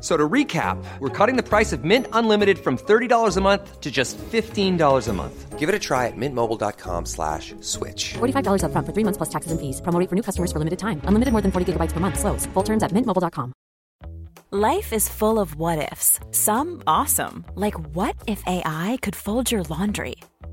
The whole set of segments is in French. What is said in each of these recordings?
F- So to recap, we're cutting the price of Mint Unlimited from $30 a month to just $15 a month. Give it a try at mintmobile.com slash switch. $45 upfront for three months plus taxes and fees. Promo for new customers for limited time. Unlimited more than 40 gigabytes per month. Slows. Full terms at mintmobile.com. Life is full of what ifs. Some awesome, like what if AI could fold your laundry?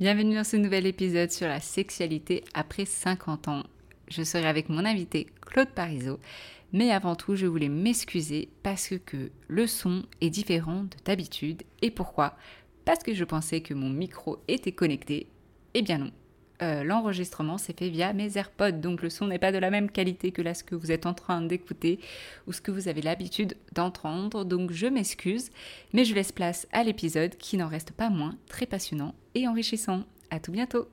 Bienvenue dans ce nouvel épisode sur la sexualité après 50 ans. Je serai avec mon invité Claude Parisot, mais avant tout je voulais m'excuser parce que le son est différent de d'habitude. Et pourquoi? Parce que je pensais que mon micro était connecté. Eh bien non. Euh, L'enregistrement s'est fait via mes AirPods, donc le son n'est pas de la même qualité que là ce que vous êtes en train d'écouter ou ce que vous avez l'habitude d'entendre, donc je m'excuse, mais je laisse place à l'épisode qui n'en reste pas moins très passionnant et enrichissant. À tout bientôt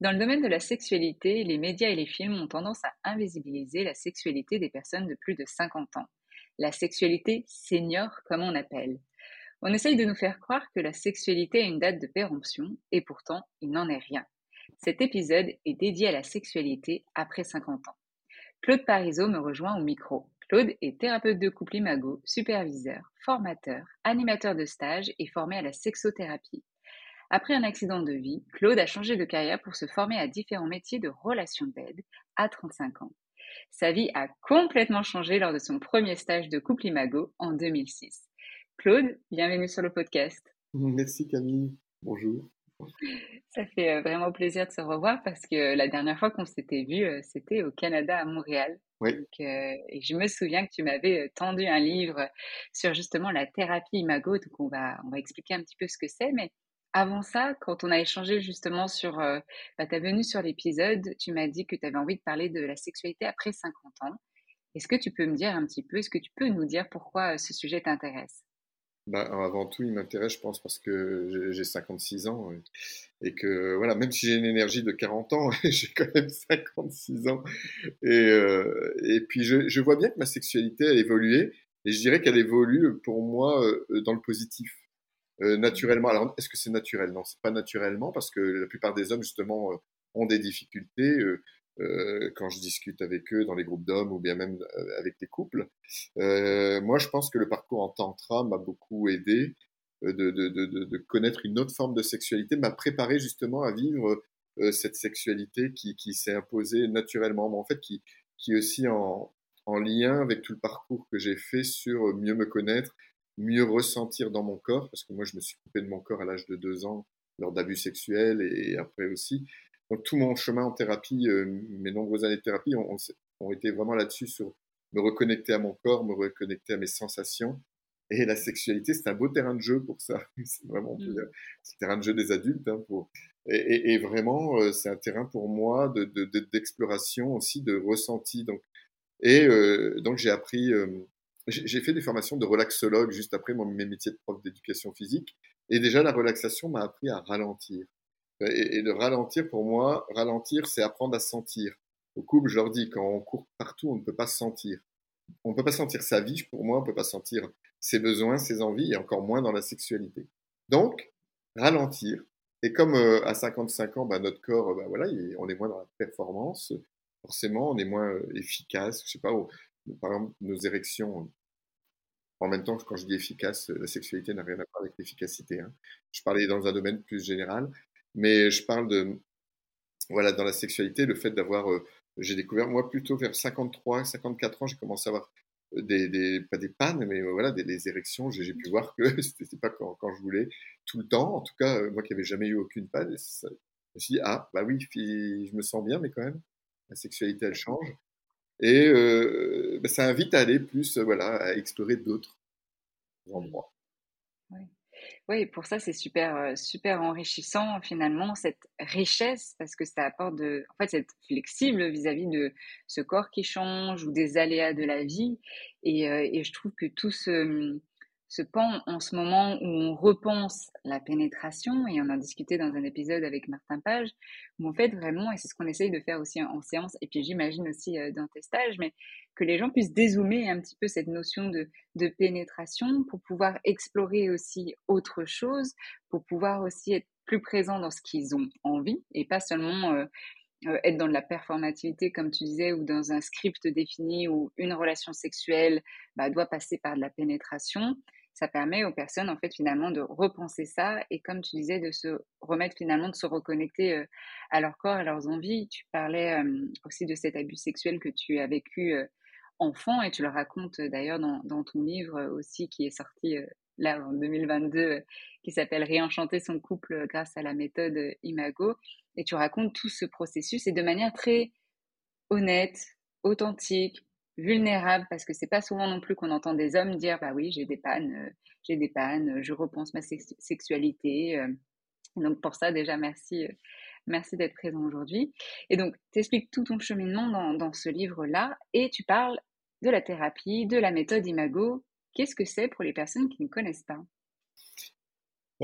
Dans le domaine de la sexualité, les médias et les films ont tendance à invisibiliser la sexualité des personnes de plus de 50 ans. La sexualité senior, comme on appelle. On essaye de nous faire croire que la sexualité a une date de péremption, et pourtant, il n'en est rien. Cet épisode est dédié à la sexualité après 50 ans. Claude Parisot me rejoint au micro. Claude est thérapeute de couple imago, superviseur, formateur, animateur de stage et formé à la sexothérapie. Après un accident de vie, Claude a changé de carrière pour se former à différents métiers de relations d'aide à 35 ans. Sa vie a complètement changé lors de son premier stage de couple imago en 2006. Claude, bienvenue sur le podcast. Merci Camille, bonjour. Ça fait euh, vraiment plaisir de se revoir parce que la dernière fois qu'on s'était vu, euh, c'était au Canada, à Montréal. Oui. Donc, euh, et je me souviens que tu m'avais tendu un livre sur justement la thérapie imago. Donc, on va, on va expliquer un petit peu ce que c'est. Mais avant ça, quand on a échangé justement sur euh, bah, ta venue sur l'épisode, tu m'as dit que tu avais envie de parler de la sexualité après 50 ans. Est-ce que tu peux me dire un petit peu, est-ce que tu peux nous dire pourquoi ce sujet t'intéresse? Bah, avant tout, il m'intéresse, je pense, parce que j'ai- j'ai 56 ans et, que, voilà, même si j'ai une énergie de 40 ans, j'ai quand même 56 ans. Et, euh, puis, je, vois bien que ma sexualité a évolué et je dirais qu'elle évolue pour moi euh, dans le positif, euh, naturellement. Alors, est-ce que c'est naturel Non, c'est pas naturellement parce que la plupart des hommes, justement, euh, ont des difficultés. Euh, quand je discute avec eux dans les groupes d'hommes ou bien même euh, avec les couples. Euh, moi, je pense que le parcours en tantra m'a beaucoup aidé de, de, de connaître une autre forme de sexualité, m'a préparé justement à vivre cette sexualité qui, qui s'est imposée naturellement, mais en fait qui, qui est aussi en, en lien avec tout le parcours que j'ai fait sur mieux me connaître, mieux ressentir dans mon corps, parce que moi je me suis coupé de mon corps à l'âge de deux ans lors d'abus sexuels et, après aussi. Donc tout mon chemin en thérapie, mes nombreuses années de thérapie ont, ont été vraiment là-dessus sur me reconnecter à mon corps, me reconnecter à mes sensations. Et la sexualité, c'est un beau terrain de jeu pour ça. C'est vraiment mmh. le terrain de jeu des adultes. Hein, pour... et, et, vraiment, euh, c'est un terrain pour moi d'exploration de, de, aussi, de ressenti. Donc, et euh, donc, j'ai appris, euh, j'ai fait des formations de relaxologue juste après mon, mes métiers de prof d'éducation physique. Et déjà, la relaxation m'a appris à ralentir. Et, et de ralentir, pour moi, ralentir, c'est apprendre à sentir. Au couple, je leur dis, quand on court partout, on ne peut pas se sentir. On ne peut pas sentir sa vie, pour moi, on ne peut pas sentir ses besoins, ses envies, et encore moins dans la sexualité. Donc, ralentir. Et comme euh, à 55 ans, bah, notre corps, bah, voilà, on est moins dans la performance, forcément, on est moins euh, efficace. Je sais pas, par exemple, nos érections. En même temps, quand je dis efficace, la sexualité n'a rien à voir avec l'efficacité. Hein. Je parlais dans un domaine plus général, mais je parle de, voilà, dans la sexualité, le fait d'avoir euh, j'ai découvert, moi, plutôt vers 53, 54 ans, j'ai commencé à avoir euh, des, des, pas des pannes, mais euh, voilà, des, érections. J'ai pu voir que c'était pas quand, quand, je voulais tout le temps. En tout cas, euh, moi qui n'avais jamais eu aucune panne, je me suis dit, ah, bah oui, je me sens bien, mais quand même, la sexualité, elle change. Et euh, bah, ça invite à aller plus, voilà, à explorer d'autres endroits. Oui, pour ça, c'est super, euh, super enrichissant finalement, cette richesse, parce que ça apporte de, en fait, c'est flexible vis-à-vis de ce corps qui change ou des aléas de la vie. Et, euh, et je trouve que tout ce, ce pan en ce moment où on repense la pénétration, et on en discutait dans un épisode avec Martin Page, où en fait vraiment, et c'est ce qu'on essaye de faire aussi en, séance, et puis j'imagine aussi euh, dans tes stages, mais que les gens puissent dézoomer un petit peu cette notion de, de pénétration pour pouvoir explorer aussi autre chose, pour pouvoir aussi être plus présents dans ce qu'ils ont envie, et pas seulement... Euh, euh, être dans de la performativité, comme tu disais, ou dans un script défini où une relation sexuelle bah, doit passer par de la pénétration, ça permet aux personnes en fait finalement de repenser ça et comme tu disais de se remettre finalement de se reconnecter euh, à leur corps à leurs envies. Tu parlais aussi de cet abus sexuel que tu as vécu enfant et tu le racontes d'ailleurs dans, dans, ton livre aussi qui est sorti là en 2022 qui s'appelle Réenchanter son couple grâce à la méthode Imago. Et tu racontes tout ce processus et de manière très honnête authentique vulnérable parce que c'est pas souvent non plus qu'on entend des hommes dire bah oui j'ai des pannes euh, j'ai des pannes je repense ma sexualité euh. donc pour ça déjà merci euh, merci d'être présent aujourd'hui. Et donc tu expliques tout ton cheminement dans, dans ce livre là et tu parles de la thérapie de la méthode Imago. Qu'est-ce que c'est pour les personnes qui ne connaissent pas?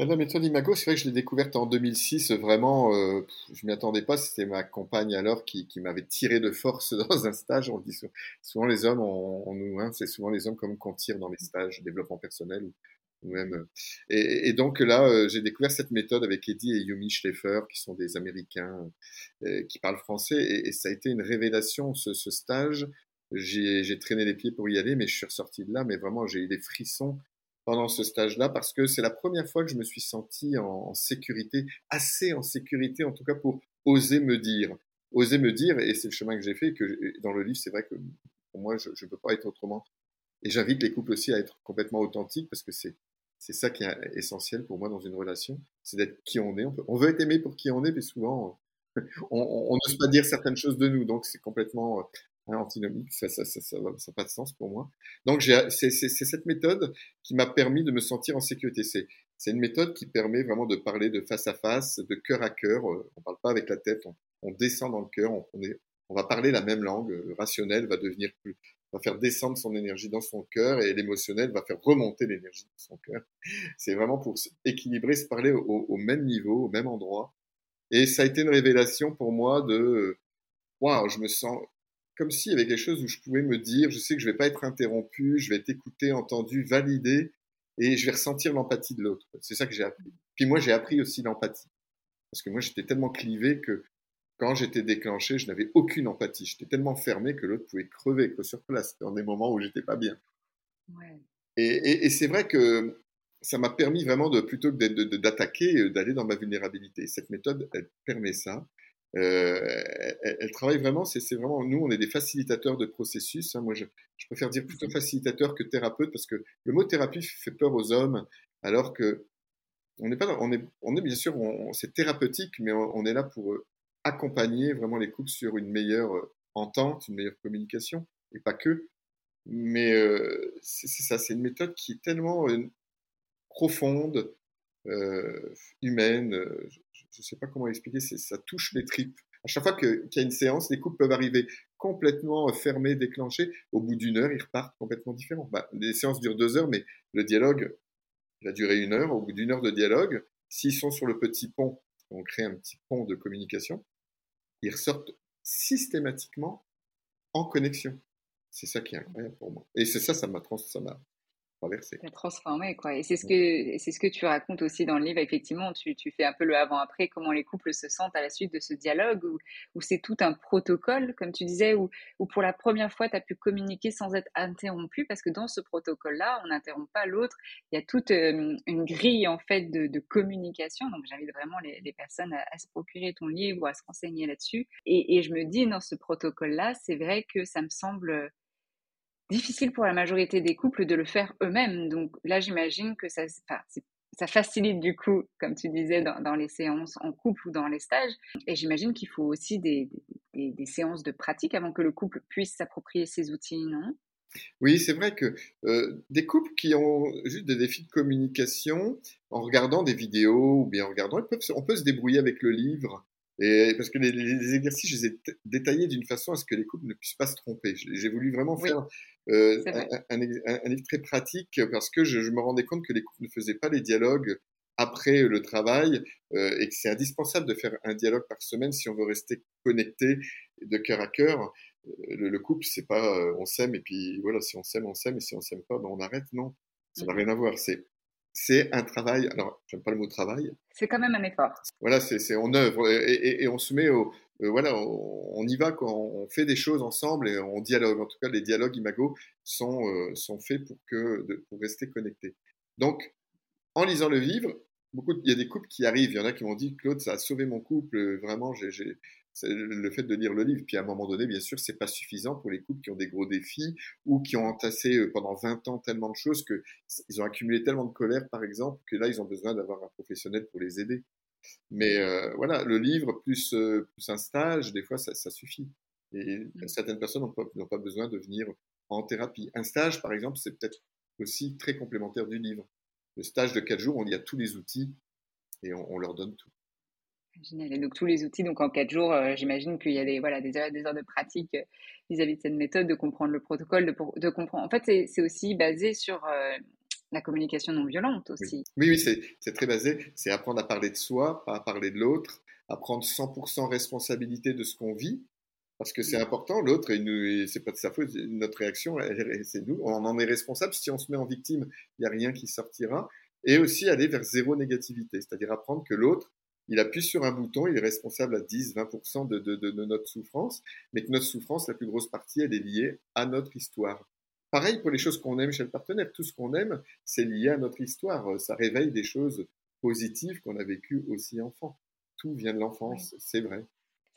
La méthode Imago, c'est vrai que je l'ai découverte en 2006. Vraiment, euh, je m'y attendais pas. C'était ma compagne alors qui, qui m'avait tiré de force dans un stage. On dit souvent les hommes, on, nous, hein, c'est souvent les hommes comme qu'on tire dans les stages développement personnel ou même. Euh. Et, donc là, euh, j'ai découvert cette méthode avec Eddie et Yumi Schleifer, qui sont des Américains euh, qui parlent français, et, et, ça a été une révélation ce, ce stage. J'ai traîné les pieds pour y aller, mais je suis ressorti de là. Mais vraiment, j'ai eu des frissons pendant ce stage-là parce que c'est la première fois que je me suis senti en, sécurité, assez en sécurité en tout cas pour oser me dire. Oser me dire, et c'est le chemin que j'ai fait, que dans le livre, c'est vrai que pour moi, je ne peux pas être autrement. Et j'invite les couples aussi à être complètement authentiques parce que c'est c'est ça qui est essentiel pour moi dans une relation, c'est d'être qui on est. On, on, veut être aimé pour qui on est, mais souvent, on n'ose pas dire certaines choses de nous. Donc, c'est complètement Antinomique, ça n'a ça, ça, ça, pas de sens pour moi. Donc c'est cette méthode qui m'a permis de me sentir en sécurité. C'est une méthode qui permet vraiment de parler de face à face, de cœur à cœur. Euh, on parle pas avec la tête, on, on descend dans le cœur, on, on, est, on, va parler la même langue. Le rationnel va devenir plus, va faire descendre son énergie dans son cœur et l'émotionnel va faire remonter l'énergie dans son cœur. C'est vraiment pour équilibrer, se parler au, au, même niveau, au même endroit. Et ça a été une révélation pour moi de, waouh, je me sens comme s'il y avait quelque chose où je pouvais me dire, je sais que je vais pas être interrompu, je vais être écouté, entendu, validé, et je vais ressentir l'empathie de l'autre. C'est ça que j'ai appris. Puis moi, j'ai appris aussi l'empathie. Parce que moi, j'étais tellement clivé que quand j'étais déclenché, je n'avais aucune empathie. J'étais tellement fermé que l'autre pouvait crever sur place dans des moments où j'étais pas bien. Ouais. Et, et, et c'est vrai que ça m'a permis vraiment de plutôt que d'attaquer, d'aller dans ma vulnérabilité. Cette méthode, elle permet ça. Euh, elle, travaille vraiment, c'est vraiment, nous, on est des facilitateurs de processus. Hein. Moi, je, préfère dire plutôt facilitateur que thérapeute parce que le mot thérapie fait peur aux hommes, alors que on n'est pas, on est, on est bien sûr, c'est thérapeutique, mais on, est là pour euh, accompagner vraiment les couples sur une meilleure euh, entente, une meilleure communication, et pas que. Mais euh, c'est ça, c'est une méthode qui est tellement profonde, humaine. Ne sais pas comment expliquer, ça touche les tripes. À chaque fois qu'il y a une séance, les couples peuvent arriver complètement fermés, déclenchés. Au bout d'une heure, ils repartent complètement différents. Bah, les séances durent deux heures, mais le dialogue il a duré une heure. Au bout d'une heure de dialogue, s'ils sont sur le petit pont, on crée un petit pont de communication, ils ressortent systématiquement en connexion. C'est ça qui est incroyable pour moi. Et c'est ça, ça m'a ça m'a traversé. transformé, quoi. Et c'est ce que c'est ce que tu racontes aussi dans le livre. Effectivement, tu, tu fais un peu le avant-après, comment les couples se sentent à la suite de ce dialogue, où, où c'est tout un protocole, comme tu disais, où, où pour la première fois, tu as pu communiquer sans être interrompu, parce que dans ce protocole-là, on n'interrompt pas l'autre. Il y a toute euh, une grille, en fait, de, de communication. Donc, j'invite vraiment les, les personnes à, à, se procurer ton livre ou à se renseigner là-dessus. Et, et je me dis, dans ce protocole-là, c'est vrai que ça me semble difficile pour la majorité des couples de le faire eux-mêmes. Donc là, j'imagine que ça, facilite du coup, comme tu disais, dans, les séances en couple ou dans les stages. Et j'imagine qu'il faut aussi des, des, séances de pratique avant que le couple puisse s'approprier ces outils, non? Oui, c'est vrai que euh, des couples qui ont juste des défis de communication, en regardant des vidéos ou bien en regardant, on peut se débrouiller avec le livre et parce que les, les, exercices, je les ai détaillés d'une façon à ce que les couples ne puissent pas se tromper. J'ai voulu vraiment faire euh, un, un, livre très pratique parce que je, je, me rendais compte que les couples ne faisaient pas les dialogues après le travail euh, et que c'est indispensable de faire un dialogue par semaine si on veut rester connecté de cœur à cœur. Euh, le, le couple, c'est pas on s'aime et puis voilà, si on s'aime, on s'aime et si on s'aime pas, ben on arrête. Non, ça n'a mmh rien à voir. C'est c'est un travail. Alors, j'aime pas le mot travail. C'est quand même un effort. Voilà, c'est on œuvre et, et, on se met au. Euh, voilà, on, y va on fait des choses ensemble et on dialogue. En tout cas, les dialogues Imago sont, euh, sont faits pour, que, pour rester connectés. Donc, en lisant le livre, beaucoup, il y a des couples qui arrivent. Il y en a qui m'ont dit Claude, ça a sauvé mon couple. Vraiment, j'ai le fait de lire le livre. Puis à un moment donné, bien sûr, c'est pas suffisant pour les couples qui ont des gros défis ou qui ont entassé euh, pendant 20 ans tellement de choses que ils ont accumulé tellement de colère, par exemple, que là, ils ont besoin d'avoir un professionnel pour les aider. Mais euh, voilà, le livre plus, euh, plus un stage, des fois, ça, ça suffit. Et mmh. certaines personnes n'ont pas, pas, besoin de venir en thérapie. Un stage, par exemple, c'est peut-être aussi très complémentaire du livre. Le stage de 4 jours, on y a tous les outils et on, on leur donne tout. Génial. Et donc tous les outils, donc en quatre jours, euh, j'imagine qu'il y a des, voilà, des heures, des heures de pratique euh, vis-à-vis de cette méthode, de comprendre le protocole, de, de comprendre. En fait, c'est aussi basé sur euh, la communication non violente aussi. Oui, oui, c'est très basé. C'est apprendre à parler de soi, pas à parler de l'autre, à prendre 100% responsabilité de ce qu'on vit, parce que c'est important. L'autre, c'est pas de sa faute, notre réaction, c'est nous. On en est responsable. Si on se met en victime, il n'y a rien qui sortira. Et aussi aller vers zéro négativité, c'est-à-dire apprendre que l'autre il appuie sur un bouton, il est responsable à 10-20% de, de, de, notre souffrance, mais que notre souffrance, la plus grosse partie, elle est liée à notre histoire. Pareil pour les choses qu'on aime chez le partenaire, tout ce qu'on aime, c'est lié à notre histoire. Ça réveille des choses positives qu'on a vécues aussi enfant. Tout vient de l'enfance, c'est vrai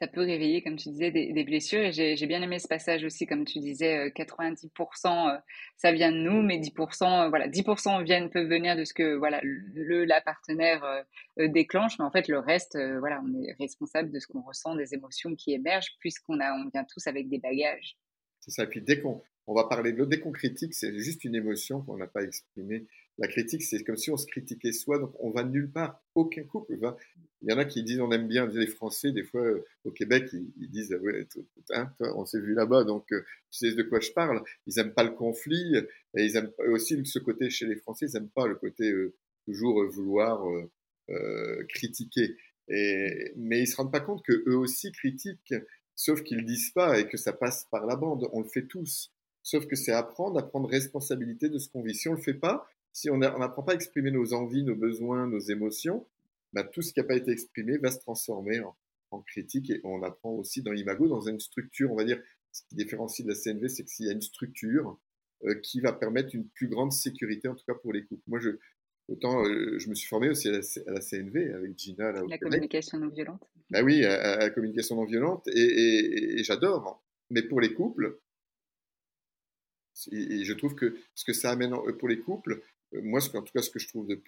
ça peut réveiller, comme tu disais, des, blessures. Et j'ai bien aimé ce passage aussi, comme tu disais, 90% euh, euh, ça vient de nous, mais 10%, euh, voilà, 10% viennent, peuvent venir de ce que voilà, le, la partenaire déclenche, mais en fait, le reste, voilà, on est responsable de ce qu'on ressent, des émotions qui émergent, puisqu'on on vient tous avec des bagages. C'est ça. Et puis dès qu'on on va parler de l'autre, dès qu'on critique, c'est juste une émotion qu'on n'a pas exprimée. La critique, c'est comme si on se critiquait soi, donc on va nulle part. Aucun couple va. Il y en a qui disent on aime bien les Français, des fois euh, au Québec, ils, disent ouais, hein, on s'est vu là-bas, donc euh, tu sais de quoi je parle. Ils aiment pas le conflit et ils aiment aussi ce côté chez les Français, ils aiment pas le côté euh, toujours vouloir critiquer. Mais ils se rendent pas compte que eux aussi critiquent, sauf qu'ils le disent pas et que ça passe par la bande. On le fait tous. Sauf que c'est apprendre à prendre responsabilité de ce qu'on vit. Si on le fait pas, si on n'apprend pas à exprimer nos envies, nos besoins, nos émotions, bah, tout ce qui n'a pas été exprimé va se transformer en, en, critique. Et on apprend aussi dans l'imago, dans une structure, on va dire, ce qui différencie de la CNV, c'est qu'il y a une structure euh, qui va permettre une plus grande sécurité, en tout cas pour les couples. Moi, je, Autant je me suis formé aussi à la, CNV avec Gina. la communication non violente. Bah oui, à, la communication non violente et, j'adore. Mais pour les couples, et, je trouve que ce que ça amène pour les couples, moi, en tout cas, ce que je trouve de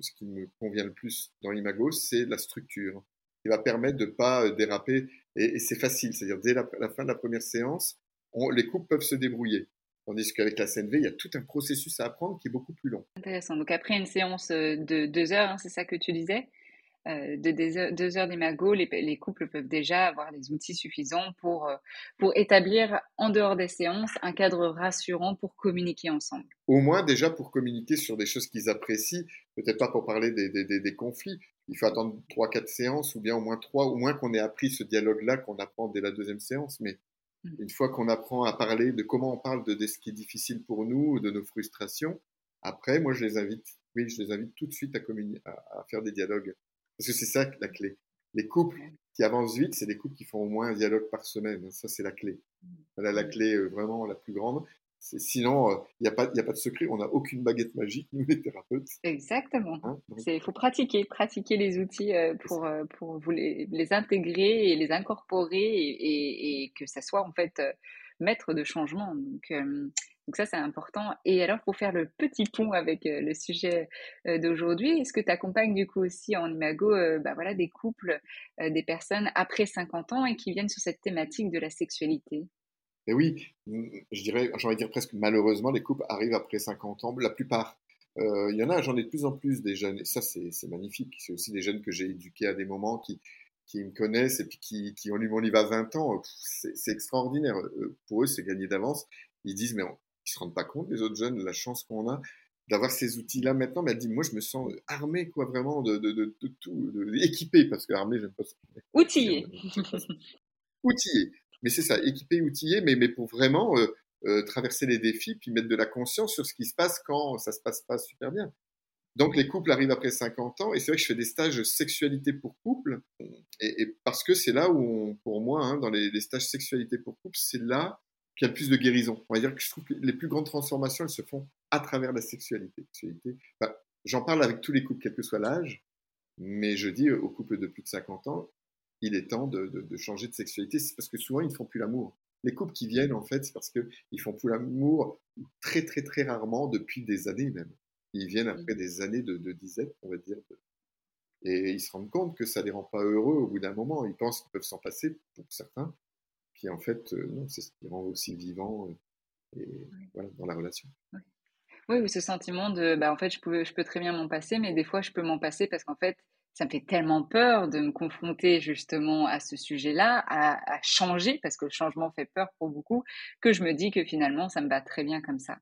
ce qui me convient le plus dans l'Imago, c'est la structure qui va permettre de ne pas déraper. Et, c'est facile, c'est-à-dire dès la, fin de la première séance, les couples peuvent se débrouiller. Tandis qu'avec la CNV, il y a tout un processus à apprendre qui est beaucoup plus long. Intéressant. Donc après une séance de deux heures, hein, c'est ça que tu disais? euh, de deux heures d'imago, les, les, couples peuvent déjà avoir les outils suffisants pour, euh, pour établir en dehors des séances un cadre rassurant pour communiquer ensemble. Au moins déjà pour communiquer sur des choses qu'ils apprécient, peut-être pas pour parler des, des, des, conflits. Il faut attendre trois, quatre séances ou bien au moins trois, au moins qu'on ait appris ce dialogue-là qu'on apprend dès la deuxième séance. Mais mmh. une fois qu'on apprend à parler de comment on parle de, de, ce qui est difficile pour nous, de nos frustrations, après, moi, je les invite, oui, je les invite tout de suite à, à, à faire des dialogues parce que c'est ça la clé. Les couples qui avancent vite, c'est des couples qui font au moins un dialogue par semaine. Ça, c'est la clé. Voilà la clé euh, vraiment la plus grande. Sinon, il n'y a, pas, a pas de secret. On n'a aucune baguette magique, nous, les thérapeutes. Exactement. Hein, il faut pratiquer, pratiquer les outils euh, pour, euh, pour vous les, les, intégrer et les incorporer et, et, que ça soit en fait maître de changement. Donc, donc ça, c'est important. Et alors, pour faire le petit pont avec euh, le sujet euh, d'aujourd'hui, est-ce que tu accompagnes du coup aussi en imago euh, bah, voilà, des couples, des personnes après 50 ans et qui viennent sur cette thématique de la sexualité? Et oui, je dirais, j'ai dire presque malheureusement, les couples arrivent après 50 ans, la plupart. Il y en a, j'en ai de plus en plus des jeunes, et ça c'est magnifique. C'est aussi des jeunes que j'ai éduqués à des moments qui, qui me connaissent et puis qui, qui ont lu mon livre à 20 ans. C'est extraordinaire. Pour eux, c'est gagné d'avance. Ils disent, mais qui se rendent pas compte, les autres jeunes, la chance qu'on a d'avoir ces outils-là maintenant. Mais elle dit, moi, je me sens armé, quoi, vraiment, de, de, de, tout, équipé, parce que armé, j'aime pas ça. Outillé. outillé. Mais c'est ça, équipé, outillé, mais, mais pour vraiment euh, euh, traverser les défis, puis mettre de la conscience sur ce qui se passe quand ça se passe pas super bien. Donc les couples arrivent après 50 ans, et c'est vrai que je fais des stages sexualité pour couple, et, parce que c'est là où, pour moi, hein, dans les, les, stages sexualité pour couple, c'est là qu'il y a le plus de guérison. On va dire que je trouve que les plus grandes transformations, elles se font à travers la sexualité. J'en parle avec tous les couples, quel que soit l'âge, mais je dis aux couples de plus de 50 ans, il est temps de, changer de sexualité. C'est parce que souvent, ils ne font plus l'amour. Les couples qui viennent, en fait, c'est parce qu'ils font plus l'amour très, très, très rarement depuis des années même. Ils viennent après des années de, de disette, on va dire. Et ils se rendent compte que ça ne les rend pas heureux au bout d'un moment. Ils pensent qu'ils peuvent s'en passer, pour certains, puis en fait, euh, non, c'est ce qui rend aussi vivant euh, voilà, dans la relation. Oui. ou ce sentiment de, bah, en fait, je peux, je peux très bien m'en passer, mais des fois, je peux m'en passer parce qu'en fait, ça me fait tellement peur de me confronter justement à ce sujet-là, à, changer, parce que le changement fait peur pour beaucoup, que je me dis que finalement, ça me va très bien comme ça.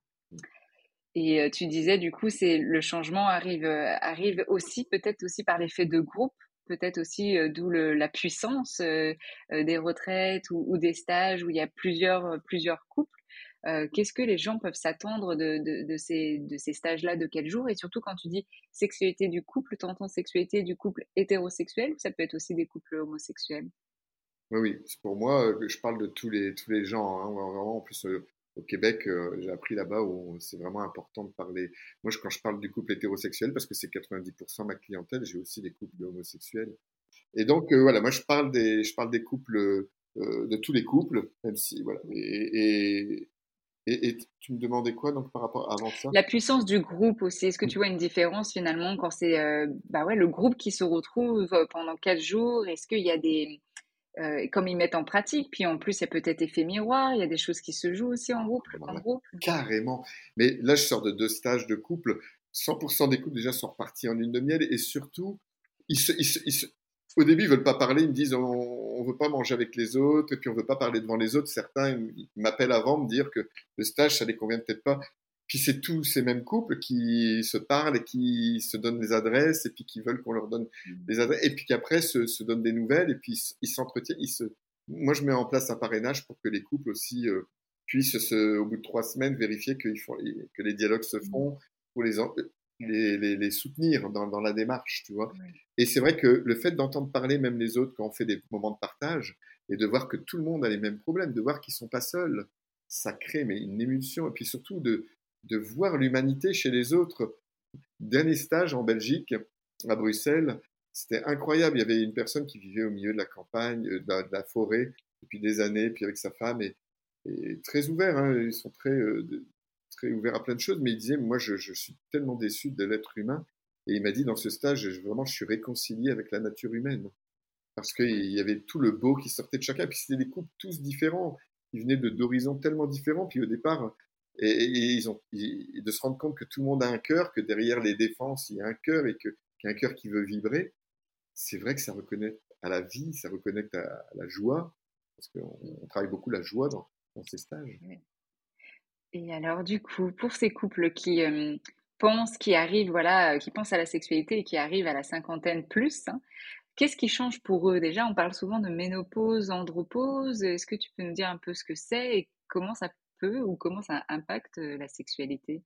Et euh, tu disais, du coup, c'est le changement arrive, arrive aussi, peut-être aussi par l'effet de groupe, peut-être aussi d'où la puissance des retraites ou, des stages où il y a plusieurs, plusieurs couples. Qu'est-ce que les gens peuvent s'attendre de, ces, de ces stages-là, de quel jour? Et surtout, quand tu dis sexualité du couple, tu entends sexualité du couple hétérosexuel ou ça peut être aussi des couples homosexuels? Oui, oui. Pour moi, je parle de tous les, tous les gens. Hein. Vraiment, en plus, au Québec, euh, j'ai appris là-bas où c'est vraiment important de parler. Moi, quand je parle du couple hétérosexuel, parce que c'est 90% de ma clientèle, j'ai aussi des couples homosexuels. Et donc, euh, voilà, moi, je parle des, couples, euh, de tous les couples, même si, voilà. Et, et, et, tu me demandais quoi, donc, par rapport avant ça? La puissance du groupe aussi. Est-ce que tu vois une différence, finalement, quand c'est, bah ouais, le groupe qui se retrouve pendant quatre jours? Est-ce qu'il y a des euh, comme ils mettent en pratique. Puis en plus, a peut-être effet miroir, il y a des choses qui se jouent aussi en groupe. En groupe. Carrément. Mais là, je sors de deux stages de couple. 100% des couples déjà sont repartis en lune de miel et surtout, ils au début, ils veulent pas parler. Ils me disent on, ne veut pas manger avec les autres et puis on veut pas parler devant les autres. Certains m'appellent avant me dire que le stage ça les convient peut-être pas. Puis c'est tous ces mêmes couples qui se parlent et qui se donnent des adresses et puis qui veulent qu'on leur donne mmh. des adresses et puis qu'après se, se donnent des nouvelles et puis ils s'entretiennent. Ils se... Moi, je mets en place un parrainage pour que les couples aussi euh, puissent, se, au bout de trois semaines, vérifier que, font, que les dialogues se mmh. font pour les, les, les, soutenir dans, dans, la démarche, tu vois. Et c'est vrai que le fait d'entendre parler même les autres quand on fait des moments de partage et de voir que tout le monde a les mêmes problèmes, de voir qu'ils sont pas seuls, ça crée mais une émulsion et puis surtout de de voir l'humanité chez les autres. dernier stage en Belgique, à Bruxelles, c'était incroyable. Il y avait une personne qui vivait au milieu de la campagne, euh, de la, forêt, depuis des années, puis avec sa femme, et, très ouvert. Hein. ils sont très, euh, très ouverts à plein de choses, mais il disait, moi, je, je suis tellement déçu de l'être humain. Et il m'a dit, dans ce stage, vraiment, je suis réconcilié avec la nature humaine. Parce qu'il y avait tout le beau qui sortait de chacun. Puis c'était des couples tous différents. Ils venaient d'horizons tellement différents. Puis au départ, et, ils ont, de se rendre compte que tout le monde a un cœur, que derrière les défenses, il y a un cœur et qu'il y a un cœur qui veut vibrer. C'est vrai que ça reconnecte à la vie, ça reconnecte à, la joie, parce qu'on travaille beaucoup la joie dans, ces stages. Et alors, du coup, pour ces couples qui euh, pensent, qui arrivent, voilà, euh, qui pensent à la sexualité et qui arrivent à la cinquantaine plus, hein, qu'est-ce qui change pour eux? Déjà, on parle souvent de ménopause, andropause. Est-ce que tu peux nous dire un peu ce que c'est et comment ça peut ou comment ça impacte euh, la sexualité?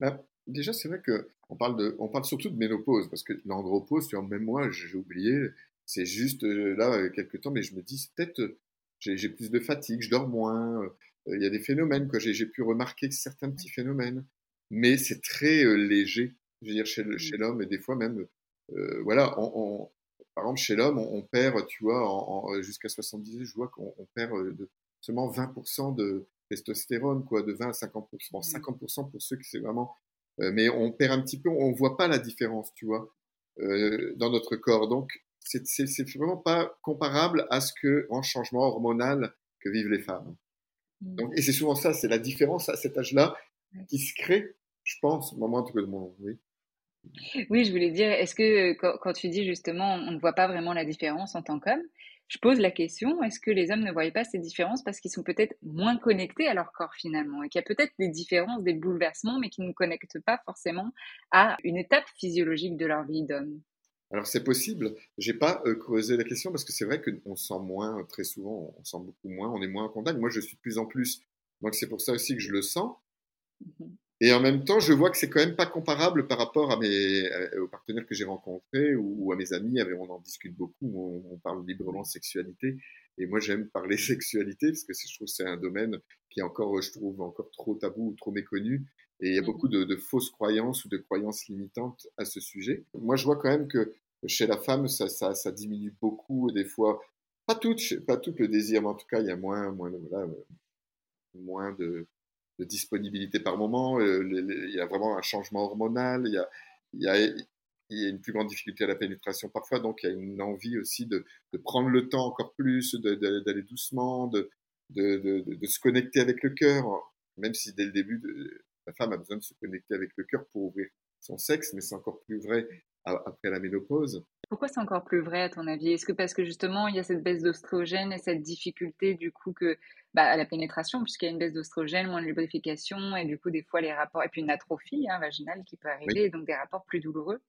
Bah, Déjà, c'est vrai qu'on parle, de, on parle surtout de ménopause, parce que l'andropause, tu vois, même moi, j'ai oublié, c'est juste euh, là, euh, quelques temps, mais je me dis, peut-être, j'ai plus de fatigue, je dors moins, il y a des phénomènes, que j'ai pu remarquer certains petits phénomènes, mais c'est très léger, je veux dire, chez mmh. l'homme, et des fois même, voilà, on, par exemple, chez l'homme, on, perd, tu vois, en, jusqu'à 70, je vois qu'on perd de, seulement 20% de, testostérone, quoi, de 20 à 50%. 50% pour ceux qui c'est vraiment. Euh, mais on perd un petit peu, on voit pas la différence, tu vois, euh, dans notre corps. Donc, c'est vraiment pas comparable à ce que, en changement hormonal que vivent les femmes. Mmh. Donc, et c'est souvent ça, c'est la différence à cet âge-là qui se crée, je pense, au moment de mon. Oui. Oui, je voulais dire, est-ce que quand, tu dis justement, on ne voit pas vraiment la différence en tant qu'homme, je pose la question, est-ce que les hommes ne voient pas ces différences parce qu'ils sont peut-être moins connectés à leur corps finalement et qu'il y a peut-être des différences, des bouleversements, mais qui ne connectent pas forcément à une étape physiologique de leur vie d'homme? Alors c'est possible. J'ai pas euh, creusé la question parce que c'est vrai qu'on sent moins très souvent, on sent beaucoup moins, on est moins en contact. Moi, je suis de plus en plus, donc c'est pour ça aussi que je le sens. Mmh et en même temps, je vois que c'est quand même pas comparable par rapport à mes, aux partenaires que j'ai rencontrés ou, à mes amis. On en discute beaucoup, on, parle librement de sexualité. Et moi, j'aime parler sexualité parce que je trouve que c'est un domaine qui est encore, je trouve, encore trop tabou ou trop méconnu. Et il y a mmh. beaucoup de, fausses croyances ou de croyances limitantes à ce sujet. Moi, je vois quand même que chez la femme, ça, ça, ça diminue beaucoup, des fois. Pas tout, pas tout le désir, mais en tout cas, il y a moins, moins, voilà, moins de, de disponibilité par moment, euh, il y a vraiment un changement hormonal, il y a, une plus grande difficulté à la pénétration parfois, donc il y a une envie aussi de, de prendre le temps encore plus, d'aller doucement, de, de, se connecter avec le cœur, même si dès le début, la femme a besoin de se connecter avec le cœur pour ouvrir son sexe, mais c'est encore plus vrai après la ménopause. Pourquoi c'est encore plus vrai à ton avis? Est-ce que parce que justement il y a cette baisse d'ostrogène et cette difficulté du coup que bah, à la pénétration puisqu'il y a une baisse d'ostrogène, moins de lubrification et du coup des fois les rapports et puis une atrophie hein, vaginale qui peut arriver donc des rapports plus douloureux?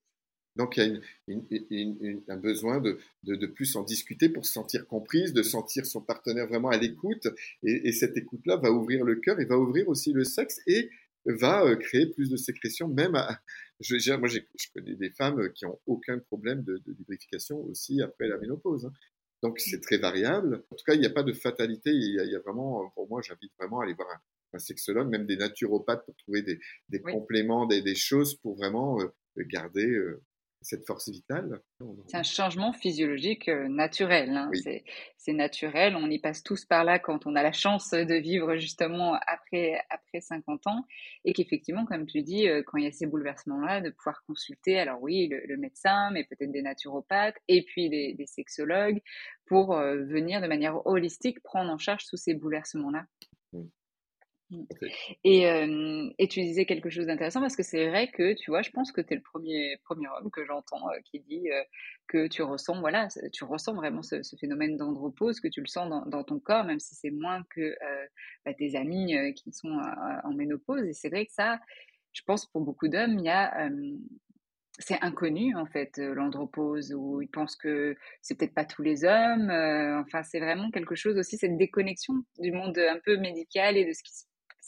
Donc il y a un besoin de, de, plus en discuter pour se sentir comprise, de sentir son partenaire vraiment à l'écoute et, et cette écoute-là va ouvrir le cœur et va ouvrir aussi le sexe et va euh, créer plus de sécrétion, même à, je, moi je connais des femmes qui ont aucun problème de, lubrification aussi après la ménopause. Hein. Donc c'est très variable. En tout cas, il n'y a pas de fatalité. Il y a, vraiment, pour moi, j'invite vraiment à aller voir un, sexologue, même des naturopathes pour trouver des, compléments, des, des, choses pour vraiment euh, garder euh, cette force vitale. C'est un changement physiologique euh, naturel. Hein. C'est naturel. On y passe tous par là quand on a la chance de vivre justement après, après 50 ans. Et qu'effectivement, comme tu dis, euh, quand il y a ces bouleversements-là, de pouvoir consulter, alors oui, le, médecin, mais peut-être des naturopathes et puis des, sexologues pour euh, venir de manière holistique prendre en charge tous ces bouleversements-là. Mmh. Et, et, tu disais quelque chose d'intéressant parce que c'est vrai que, tu vois, je pense que tu es le premier, premier homme que j'entends qui dit que tu ressens, voilà, tu ressens vraiment ce, phénomène d'andropause, que tu le sens dans, ton corps, même si c'est moins que bah, tes amis qui sont en ménopause. Et c'est vrai que ça, je pense pour beaucoup d'hommes, il y a c'est inconnu en fait l'andropause où ils pensent que c'est peut-être pas tous les hommes enfin c'est vraiment quelque chose aussi cette déconnexion du monde un peu médical et de ce qui se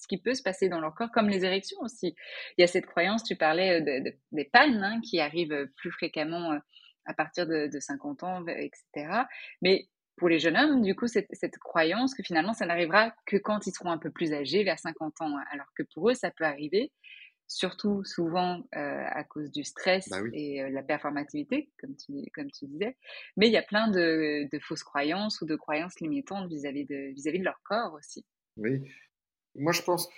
ce qui peut se passer dans leur corps, comme les érections aussi. Il y a cette croyance, tu parlais euh, des pannes hein, qui arrivent euh, plus fréquemment euh, à partir de, 50 ans, etc. Mais pour les jeunes hommes, du coup, cette, cette croyance que finalement, ça n'arrivera que quand ils seront un peu plus âgés, vers 50 ans, hein. alors que pour eux, ça peut arriver surtout souvent à cause du stress Bah oui. et la performativité, comme tu, comme tu disais. Mais il y a plein de, de fausses croyances ou de croyances limitantes vis-à-vis de, vis-à-vis de leur corps aussi. Oui. Moi, je pense,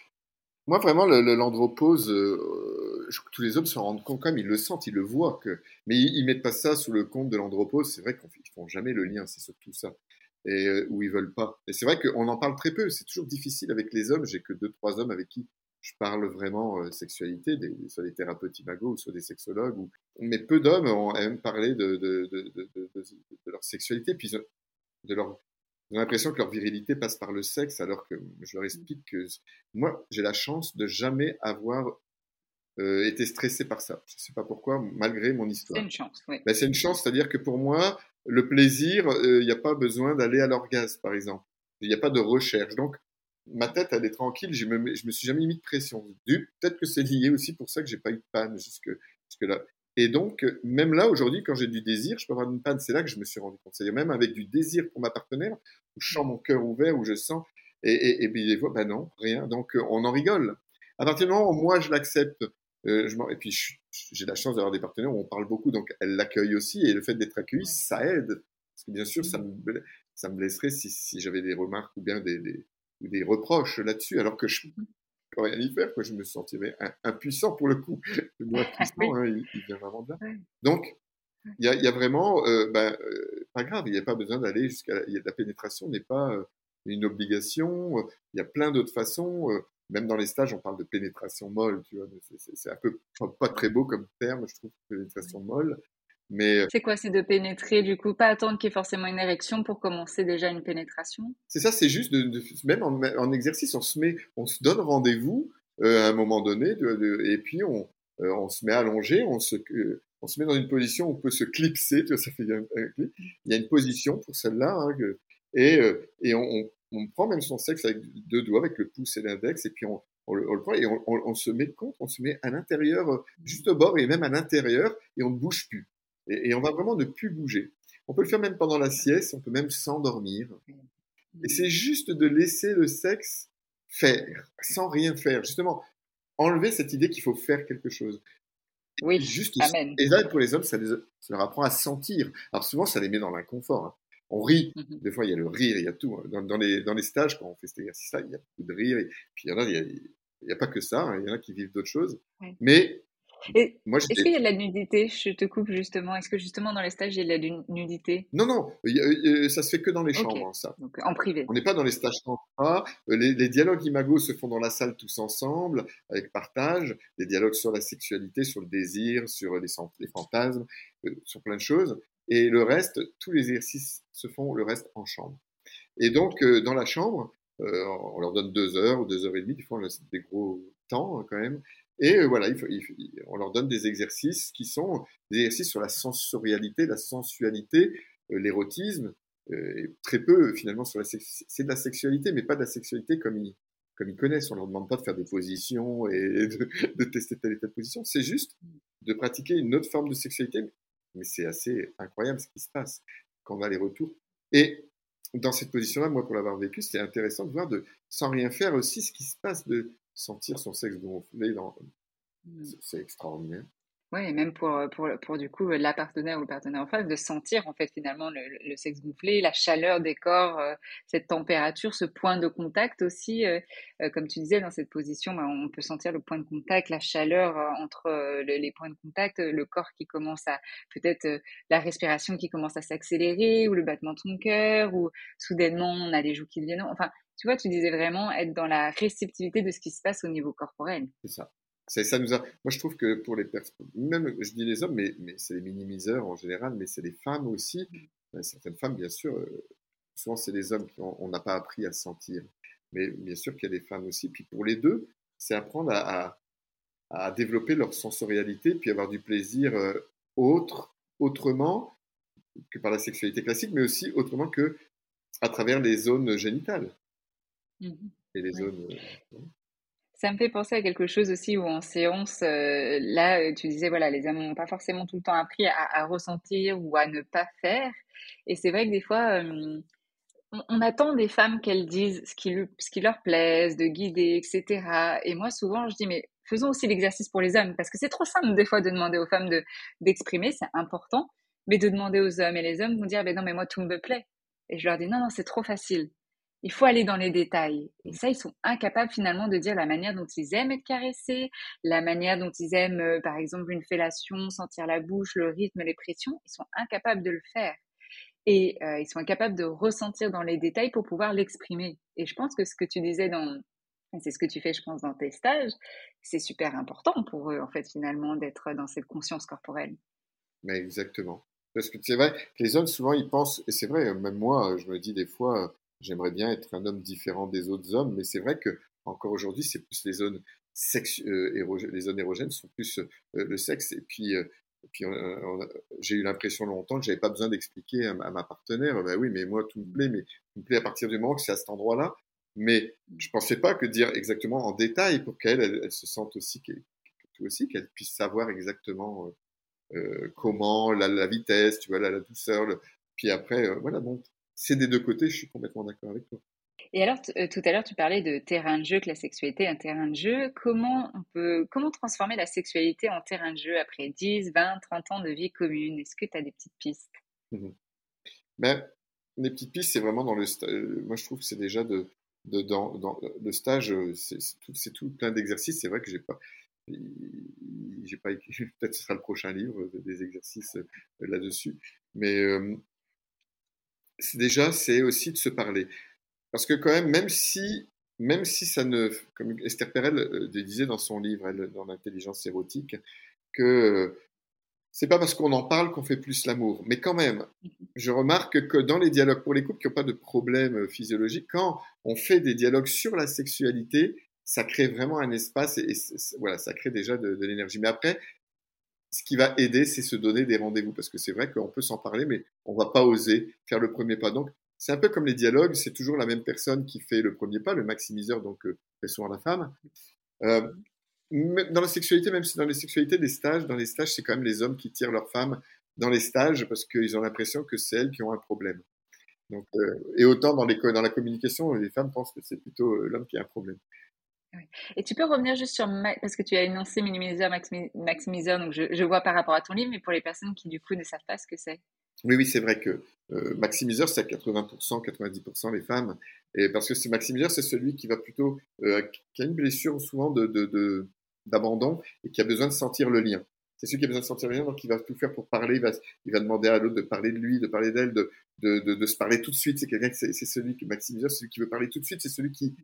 moi, vraiment, l'andropause, euh, tous les hommes se rendent compte quand même, ils le sentent, ils le voient. Mais ils, ne mettent pas ça sous le compte de l'andropause. C'est vrai qu'ils font jamais le lien, c'est surtout ça. Et euh, où ils veulent pas. Et c'est vrai qu'on en parle très peu. C'est toujours difficile avec les hommes. J'ai que deux, trois hommes avec qui je parle vraiment euh, sexualité, soit des thérapeutes imago, soit des sexologues. Mais peu d'hommes parlé de, de, de, de, leur sexualité, puis de leur ont l'impression que leur virilité passe par le sexe, alors que je leur explique que moi, j'ai la chance de jamais avoir euh, été stressé par ça. Je ne sais pas pourquoi, malgré mon histoire. C'est une chance, oui. Ben, c'est une chance, c'est-à-dire que pour moi, le plaisir, il n'y a pas besoin d'aller à l'orgasme, par exemple. Il n'y a pas de recherche. Donc, ma tête, elle est tranquille. Je me, je me suis jamais mis de pression. Peut-être que c'est lié aussi pour ça que j'ai pas eu de panne jusque, jusque là. Et donc, même là, aujourd'hui, quand j'ai du désir, je peux avoir une panne. C'est là que je me suis rendu compte. C'est-à-dire, même avec du désir pour ma partenaire, où je sens mon cœur ouvert, où je sens, et, et, et puis des fois, ben non, rien. Donc, on en rigole. À partir du moment où moi, je l'accepte, euh, et puis j'ai la chance d'avoir des partenaires où on parle beaucoup, donc elle l'accueille aussi, et le fait d'être accueilli, ça aide. Parce que bien sûr, ça me, ça me blesserait si, si j'avais des remarques ou bien des, des, des reproches là-dessus, alors que je, rien y faire, je me sentirais impuissant pour le coup. Le mot impuissant, hein, il, vient vraiment de là. Donc, il y a, y a, vraiment, euh, ben, euh, pas grave, il n'y a pas besoin d'aller jusqu'à la, la pénétration n'est pas euh, une obligation. Il y a plein d'autres façons. Euh, même dans les stages, on parle de pénétration molle, tu vois. C'est un peu pas très beau comme terme, je trouve, pénétration molle. Mais c'est quoi C'est de pénétrer, du coup, pas attendre qu'il y ait forcément une érection pour commencer déjà une pénétration? C'est ça, c'est juste de, de, même en, en, exercice, on se met, on se donne rendez-vous euh, à un moment donné, de, et puis on, euh, on se met allongé, on se, euh, on se met dans une position où on peut se clipser, tu vois, ça fait un, clip. Il y a une position pour celle-là, hein, et, et on, on, prend même son sexe avec deux doigts, avec le pouce et l'index, et puis on, on le, on le, prend et on, on, se met compte, on se met à l'intérieur, juste au bord et même à l'intérieur, et on ne bouge plus. Et, on va vraiment ne plus bouger. On peut le faire même pendant la sieste, on peut même s'endormir. Et c'est juste de laisser le sexe faire, sans rien faire. Justement, enlever cette idée qu'il faut faire quelque chose. Oui, juste Amen. Et là, pour les hommes, ça, les, ça, leur apprend à sentir. Alors souvent, ça les met dans l'inconfort. Hein. On rit. Mm -hmm. Des fois, il y a le rire, il y a tout. Hein. Dans, dans, les, dans les stages, quand on fait cet exercice-là, il y a beaucoup de rire. Et puis, il y en a, il n'y a, a, pas que ça. Hein. Il y en a qui vivent d'autres choses. Mais est-ce qu'il y a de la nudité Je te coupe justement? Est-ce que justement dans les stages, il y a de la nudité? Non, non, ça se fait que dans les chambres, okay. ça. Donc en privé. On n'est pas dans les stages tantra. Les, les, dialogues imago se font dans la salle tous ensemble, avec partage. Les dialogues sur la sexualité, sur le désir, sur les, les fantasmes, euh, sur plein de choses. Et le reste, tous les exercices se font le reste en chambre. Et donc, euh, dans la chambre, euh, on leur donne deux heures ou deux heures et demie. Des fois, on des gros temps hein, quand même. Et euh, voilà, on leur donne des exercices qui sont des exercices sur la sensorialité, la sensualité, euh, l'érotisme, euh, et très peu finalement sur la c'est de la sexualité, mais pas de la sexualité comme ils, comme ils connaissent. On leur demande pas de faire des positions et de, de tester telle et telle position. C'est juste de pratiquer une autre forme de sexualité, mais c'est assez incroyable ce qui se passe quand on a les retours. Et dans cette position-là, moi, pour l'avoir vécu, c'était intéressant de voir de, sans rien faire aussi ce qui se passe de sentir son sexe gonfler, dans... c'est extraordinaire. Oui, et même pour, pour, pour, du coup la partenaire ou le partenaire en face, de sentir en fait finalement le, le sexe gonfler, la chaleur des corps, euh, cette température, ce point de contact aussi. Euh, euh, comme tu disais, dans cette position, bah, on peut sentir le point de contact, la chaleur entre le, les points de contact, le corps qui commence à, peut-être la respiration qui commence à s'accélérer, ou le battement de ton cœur, ou soudainement on a les joues qui deviennent... Enfin, tu vois, tu disais vraiment être dans la réceptivité de ce qui se passe au niveau corporel. C'est ça. Ça, nous. Moi, je trouve que pour les personnes, même je dis les hommes, mais, mais c'est les minimiseurs en général, mais c'est les femmes aussi. Certaines femmes, bien sûr, euh, souvent c'est les hommes qui on n'a pas appris à sentir. Mais bien sûr qu'il y a des femmes aussi. Puis pour les deux, c'est apprendre à, développer leur sensorialité, puis avoir du plaisir euh, autre, autrement que par la sexualité classique, mais aussi autrement que à travers les zones génitales. Mmh et les ouais. zones. Euh, ça me fait penser à quelque chose aussi où en séance, euh, là, tu disais, voilà, les hommes n'ont pas forcément tout le temps appris à, à, ressentir ou à ne pas faire. Et c'est vrai que des fois, euh, on, on, attend des femmes qu'elles disent ce qui, ce qui leur plaise, de guider, etc. Et moi, souvent, je dis, mais faisons aussi l'exercice pour les hommes, parce que c'est trop simple des fois de demander aux femmes de d'exprimer, c'est important, mais de demander aux hommes et les hommes vont dire, ben non, mais moi tout me plaît. Et je leur dis, non, non, c'est trop facile. Il faut aller dans les détails. Et ça, ils sont incapables finalement de dire la manière dont ils aiment être caressés, la manière dont ils aiment, euh, par exemple, une fellation, sentir la bouche, le rythme, les pressions. Ils sont incapables de le faire. Et euh, ils sont incapables de ressentir dans les détails pour pouvoir l'exprimer. Et je pense que ce que tu disais dans, c'est ce que tu fais, je pense, dans tes stages, c'est super important pour eux, en fait, finalement, d'être dans cette conscience corporelle. Mais exactement. Parce que c'est vrai que les hommes, souvent, ils pensent, et c'est vrai, même moi, je me dis des fois, j'aimerais bien être un homme différent des autres hommes, mais c'est vrai que encore aujourd'hui, c'est plus les zones euh, les zones érogènes sont plus euh, le sexe. Et puis, euh, j'ai eu l'impression longtemps que j'avais pas besoin d'expliquer à, ma partenaire, ben oui, mais moi tout me plaît, mais tout me plaît à partir du moment que c'est à cet endroit-là. Mais je pensais pas que dire exactement en détail pour qu'elle, elle, se sente aussi, qu'elle puisse savoir exactement comment, la, vitesse, tu vois, la, douceur. Puis après, voilà, bon, c'est des deux côtés, je suis complètement d'accord avec toi. Et alors, euh, tout à l'heure, tu parlais de terrain de jeu, que la sexualité est un terrain de jeu. Comment on peut, comment transformer la sexualité en terrain de jeu après 10, 20, 30 ans de vie commune? Est-ce que tu as des petites pistes? Mmh ben, Les petites pistes, c'est vraiment dans le euh, Moi, je trouve que c'est déjà de, de dans, dans, le stage, euh, c'est tout, plein d'exercices. C'est vrai que j'ai pas. J'ai pas peut-être ce sera le prochain livre des exercices là-dessus. Mais déjà, c'est aussi de se parler. Parce que quand même, même si, même si ça ne, comme Esther Perel euh, disait dans son livre, elle, dans l'intelligence érotique, que euh, c'est pas parce qu'on en parle qu'on fait plus l'amour. Mais quand même, je remarque que dans les dialogues pour les couples qui n'ont pas de problème euh, physiologique, quand on fait des dialogues sur la sexualité, ça crée vraiment un espace et, voilà, ça crée déjà de, de l'énergie. Mais après, ce qui va aider, c'est se donner des rendez-vous, parce que c'est vrai qu'on peut s'en parler, mais on va pas oser faire le premier pas. Donc, c'est un peu comme les dialogues, c'est toujours la même personne qui fait le premier pas, le maximiseur, donc euh, fait souvent la femme. Euh, dans la sexualité, même si dans les sexualités des stages, dans les stages, c'est quand même les hommes qui tirent leurs femmes dans les stages parce qu'ils ont l'impression que c'est elles qui ont un problème. Donc, euh, et autant dans, la communication, les femmes pensent que c'est plutôt l'homme qui a un problème. Et tu peux revenir juste sur, parce que tu as énoncé minimiseur, maximiseur, donc je, vois par rapport à ton livre, mais pour les personnes qui du coup ne savent pas ce que c'est. Oui, oui, c'est vrai que euh, maximiseur, c'est à 80%, 90% les femmes. Et parce que c'est maximiseur, c'est celui qui va plutôt, euh, qui a une blessure souvent de, d'abandon et qui a besoin de sentir le lien. C'est celui qui a besoin de sentir le lien, donc il va tout faire pour parler, il va, il va demander à l'autre de parler de lui, de parler d'elle, de, de, de, se parler tout de suite. C'est quelqu'un, c'est, celui qui, maximiseur, celui qui veut parler tout de suite, c'est celui qui,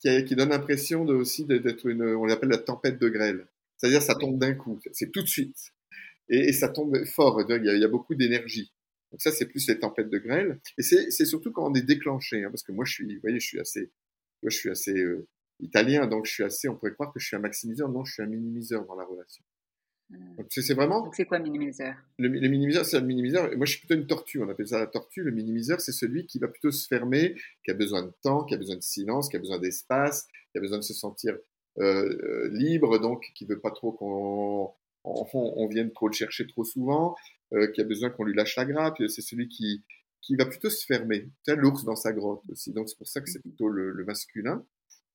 qui, donne l'impression de, aussi d'être une, on l'appelle la tempête de grêle. C'est-à-dire ça tombe d'un coup, c'est tout de suite. Et, ça tombe fort, il y a, il y a beaucoup d'énergie. Donc ça, c'est plus les tempêtes de grêle. Et c'est surtout quand on est déclenché, hein, parce que moi, je suis, vous voyez, je suis assez, moi, je suis assez euh, italien, donc je suis assez, on pourrait croire que je suis un maximiseur, non, je suis un minimiseur dans la relation. Donc c'est vraiment. C'est quoi minimiseur le, le, minimiseur, c'est un minimiseur. Moi, je suis plutôt une tortue. On appelle ça la tortue. Le minimiseur, c'est celui qui va plutôt se fermer, qui a besoin de temps, qui a besoin de silence, qui a besoin d'espace, qui a besoin de se sentir euh, euh libre, donc qui veut pas trop qu'on on, on, vienne trop le chercher trop souvent, euh, qui a besoin qu'on lui lâche la grappe. C'est celui qui qui va plutôt se fermer. C'est l'ours dans sa grotte aussi. Donc c'est pour ça que c'est plutôt le, le masculin.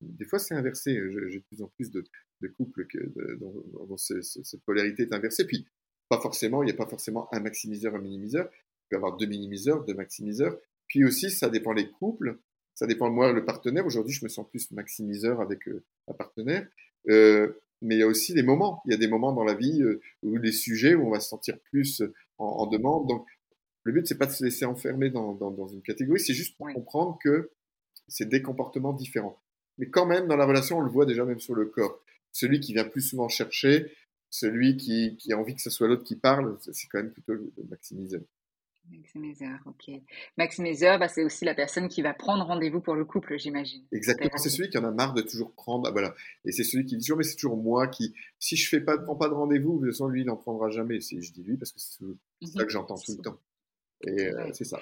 Des fois, c'est inversé. J'ai de plus en plus de, de couples que, dont, cette polarité est inversée. Puis, pas forcément, il n'y a pas forcément un maximiseur, un minimiseur. Il peut y avoir deux minimiseurs, deux maximiseurs. Puis aussi, ça dépend des couples. Ça dépend de moi, le partenaire. Aujourd'hui, je me sens plus maximiseur avec euh, un partenaire. Euh, mais il y a aussi des moments. Il y a des moments dans la vie euh, ou des sujets où on va se sentir plus en, en demande. Donc, le but, c'est pas de se laisser enfermer dans, dans, dans une catégorie, c'est juste pour comprendre que c'est des comportements différents. Mais quand même, dans la relation, on le voit déjà même sur le corps. Celui qui vient plus souvent chercher, celui qui, qui a envie que ce soit l'autre qui parle, c'est quand même plutôt le maximiseur. Maximiseur, ok. Maximiseur, bah, c'est aussi la personne qui va prendre rendez-vous pour le couple, j'imagine. Exactement, c'est celui qui en a marre de toujours prendre, ah, voilà. Et c'est celui qui dit toujours, mais c'est toujours moi qui, si je fais pas, prends pas de rendez-vous, de toute façon, lui, il n'en prendra jamais. Je dis lui parce que c'est ça mhm. que j'entends tout le temps. Et euh, c'est ça.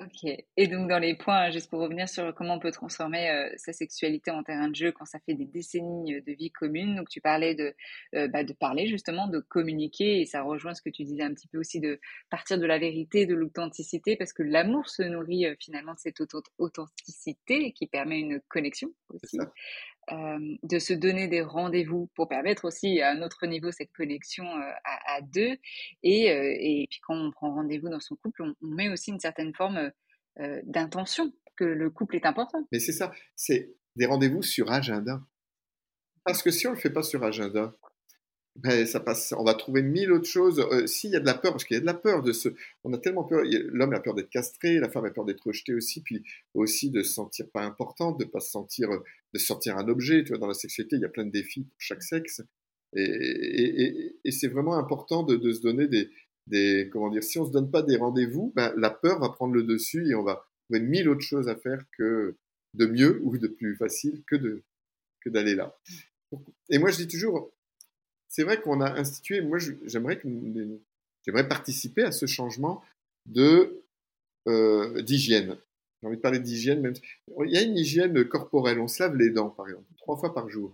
Ok. Et donc dans les points, juste pour revenir sur comment on peut transformer euh, sa sexualité en terrain de jeu quand ça fait des décennies euh, de vie commune. Donc tu parlais de, euh, bah, de parler justement, de communiquer, et ça rejoint ce que tu disais un petit peu aussi de partir de la vérité, de l'authenticité, parce que l'amour se nourrit finalement de cette authenticité qui permet une connexion aussi. De se donner des rendez-vous pour permettre aussi à un autre niveau cette connexion à, deux. Et, et, puis quand on prend rendez-vous dans son couple, on, met aussi une certaine forme d'intention que le couple est important. Mais c'est ça, c'est des rendez-vous sur agenda. Parce que si on ne le fait pas sur agenda, on va trouver mille autres choses. Euh, s'il y a de la peur, parce qu'il y a de la peur de ce, on a tellement peur. L'homme a peur d'être castré, la femme a peur d'être rejetée aussi, puis aussi de se sentir pas importante, de pas se sentir, de sortir un objet. Tu vois, dans la sexualité, il y a plein de défis pour chaque sexe, et, c'est vraiment important de, de, se donner des, des, comment dire, si on se donne pas des rendez-vous, ben, la peur va prendre le dessus et on va trouver mille autres choses à faire que de mieux ou de plus facile que de que d'aller là. Et moi, je dis toujours, c'est vrai qu'on a institué, moi j'aimerais j'aimerais participer à ce changement de euh, d'hygiène. J'ai envie de parler d'hygiène, même. Il y a une hygiène corporelle, on se lave les dents par exemple, trois fois par jour.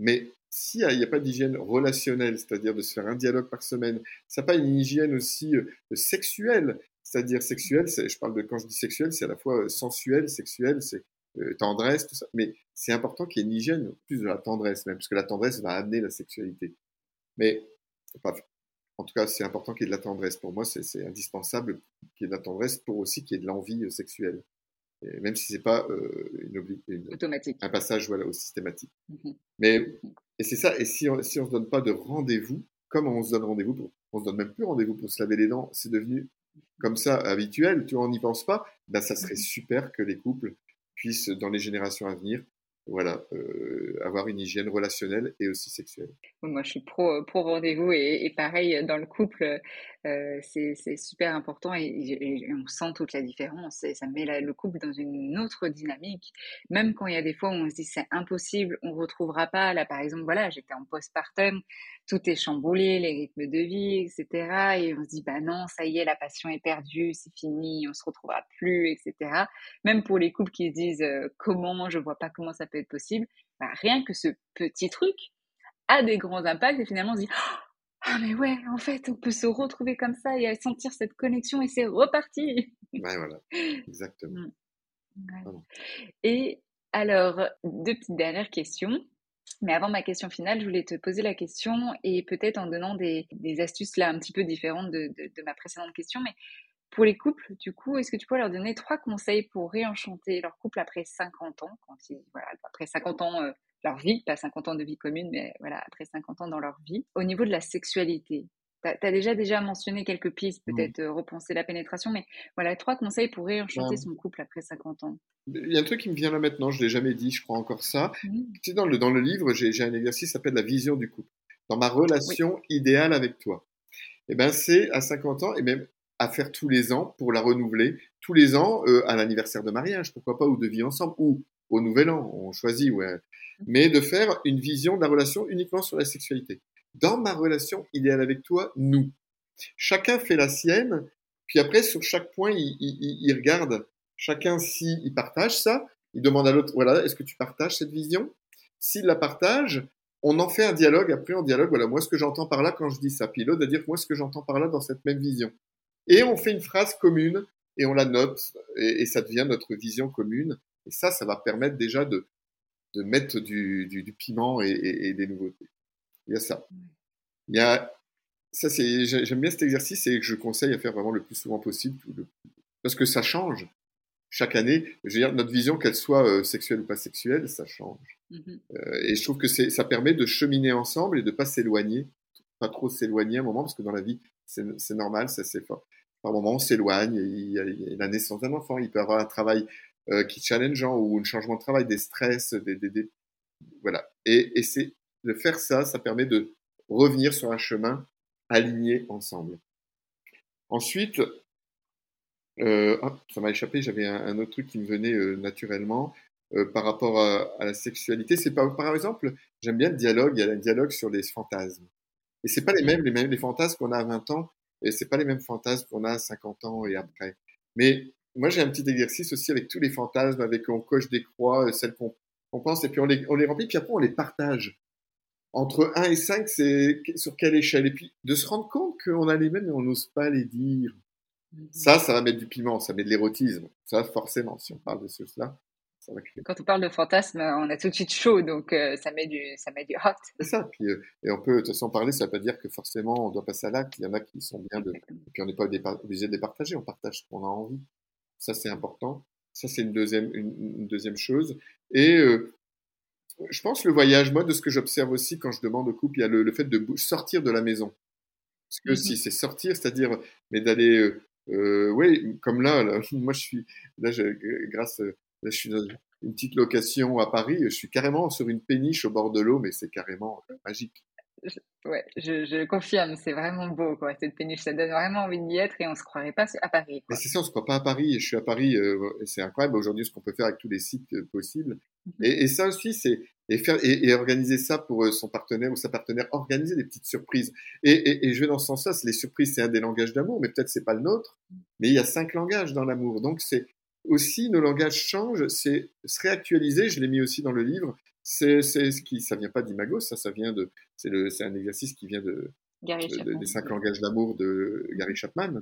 Mais s'il n'y a, pas d'hygiène relationnelle, c'est-à-dire de se faire un dialogue par semaine, ça n'a pas une hygiène aussi euh, sexuelle, c'est-à-dire sexuelle, je parle de quand je dis sexuelle, c'est à la fois euh, sensuel, sexuel, c'est tendresse, tout ça. Mais c'est important qu'il y ait une hygiène, plus de la tendresse même, parce que la tendresse va amener la sexualité. Mais, en tout cas, c'est important qu'il y ait de la tendresse. Pour moi, c'est indispensable qu'il y ait de la tendresse pour aussi qu'il y ait de l'envie euh, sexuelle. Et même si c'est pas euh, une, automatique, un passage voilà, au systématique. Mmh Mais et c'est ça. Et si on, si on se donne pas de rendez-vous, comme on se donne rendez-vous, pour, on se donne même plus rendez-vous pour se laver les dents, c'est devenu comme ça habituel. Tu vois, on n'y pense pas. Ben ça serait mmh super que les couples puissent, dans les générations à venir, voilà, euh, avoir une hygiène relationnelle et aussi sexuelle. Moi, je suis pro, pro rendez-vous et, pareil dans le couple, euh, c'est super important et, on sent toute la différence et ça met le couple dans une autre dynamique. Même quand il y a des fois où on se dit c'est impossible, on retrouvera pas. Là, par exemple, voilà, j'étais en postpartum, tout est chamboulé, les rythmes de vie, etc. Et on se dit bah non, ça y est, la passion est perdue, c'est fini, on se retrouvera plus, etc. Même pour les couples qui se disent euh, comment, je vois pas comment ça peut être possible, bah, rien que ce petit truc a des grands impacts et finalement on se dit ah mais ouais, en fait, on peut se retrouver comme ça et sentir cette connexion et c'est reparti. Ouais, voilà, exactement. Mmh. Et alors, deux petites dernières questions. Mais avant ma question finale, je voulais te poser la question et peut-être en donnant des, astuces là un petit peu différentes de, de, ma précédente question. Mais pour les couples, du coup, est-ce que tu peux leur donner trois conseils pour réenchanter leur couple après 50 ans, quand voilà, après 50 ans euh, leur vie, pas 50 ans de vie commune, mais voilà, après 50 ans dans leur vie, au niveau de la sexualité tu as, déjà déjà mentionné quelques pistes, mmh. peut-être euh, repenser la pénétration, mais voilà, trois conseils pour réenchanter son couple après 50 ans. Il y a un truc qui me vient là maintenant, je ne l'ai jamais dit, je crois encore ça. Mmh. Tu sais, dans le, dans le livre, j'ai un exercice qui s'appelle la vision du couple. Dans ma relation idéale avec toi. Eh ben c'est à 50 ans, et même à faire tous les ans pour la renouveler, tous les ans euh, à l'anniversaire de mariage, pourquoi pas, ou de vie ensemble, ou au nouvel an, on choisit, ouais. Mais de faire une vision de la relation uniquement sur la sexualité. Dans ma relation idéale avec toi, nous. Chacun fait la sienne, puis après, sur chaque point, il, il, regarde chacun s'il il partage ça. Il demande à l'autre, voilà, est-ce que tu partages cette vision? S'il la partage, on en fait un dialogue. Après, on dialogue, voilà, moi, ce que j'entends par là quand je dis ça. Puis l'autre va dire, moi, ce que j'entends par là dans cette même vision. Et on fait une phrase commune et on la note et, ça devient notre vision commune. Et ça, ça va permettre déjà de, de mettre du, du, piment et, et, des nouveautés. Il y a ça. Il y a ça, c'est j'aime bien cet exercice et que je conseille à faire vraiment le plus souvent possible, parce que ça change chaque année. Je veux dire, notre vision, qu'elle soit euh, sexuelle ou pas sexuelle, ça change. Mm-hmm. Euh, et je trouve que ça permet de cheminer ensemble et de pas s'éloigner, pas trop s'éloigner à un moment, parce que dans la vie, c'est normal, ça c'est fort. Par moment, on s'éloigne, il, y a la naissance d'un enfant, il peut avoir un travail euh, qui challengeant ou un changement de travail, des stress, des, voilà. Et, et c'est de faire ça, ça permet de revenir sur un chemin aligné ensemble. Ensuite, euh, ça m'a échappé, j'avais un, autre truc qui me venait euh, naturellement par rapport à, la sexualité. C'est par exemple, j'aime bien le dialogue, il y a un dialogue sur les fantasmes. Et c'est pas les mêmes, les mêmes les fantasmes qu'on a à 20 ans, et c'est pas les mêmes fantasmes qu'on a à 50 ans et après. Mais moi, j'ai un petit exercice aussi avec tous les fantasmes, avec on coche des croix, celles qu'on pense, et puis on les, on les remplit, puis après on les partage entre 1 et 5, c'est sur quelle échelle? Et puis de se rendre compte qu'on a les mêmes et on n'ose pas les dire. Mm-hmm. Ça, ça va mettre du piment, ça met de l'érotisme. Ça, forcément, si on parle de cela, Quand on parle de fantasme, on a tout de suite chaud, donc euh, ça, met du, ça met du hot. C'est ça. Puis, euh, et on peut, de toute façon, parler, ça ne veut pas dire que forcément on doit passer à l'acte. Il y en a qui sont bien de. Et puis on n'est pas obligé de les partager, on partage ce qu'on a envie. Ça, c'est important. Ça, c'est une deuxième, une, deuxième chose. Et euh, je pense le voyage, moi, de ce que j'observe aussi quand je demande au couple, il y a le, fait de sortir de la maison. Parce que si mmh c'est sortir, c'est-à-dire, mais d'aller, euh, oui, comme là, là, moi je suis, là, je, grâce, là, je suis dans une petite location à Paris, je suis carrément sur une péniche au bord de l'eau, mais c'est carrément magique. Ouais, je, je confirme, c'est vraiment beau, quoi, cette péniche. Ça donne vraiment envie d'y être et on se croirait pas à Paris. Mais c'est ça, on se croit pas à Paris. Je suis à Paris, euh, c'est incroyable aujourd'hui ce qu'on peut faire avec tous les sites euh, possibles. Mmh et, et, ça aussi, c'est et faire et, organiser ça pour euh, son partenaire ou sa partenaire, organiser des petites surprises. Et, et je vais dans ce sens-là. Les surprises, c'est un des langages d'amour, mais peut-être c'est pas le nôtre. Mais il y a cinq langages dans l'amour, donc c'est aussi nos langages changent. C'est se réactualiser. Je l'ai mis aussi dans le livre c'est ce qui, ça vient pas d'Imagos, ça, ça vient de, c'est un exercice qui vient de, des cinq langages d'amour de Gary Chapman.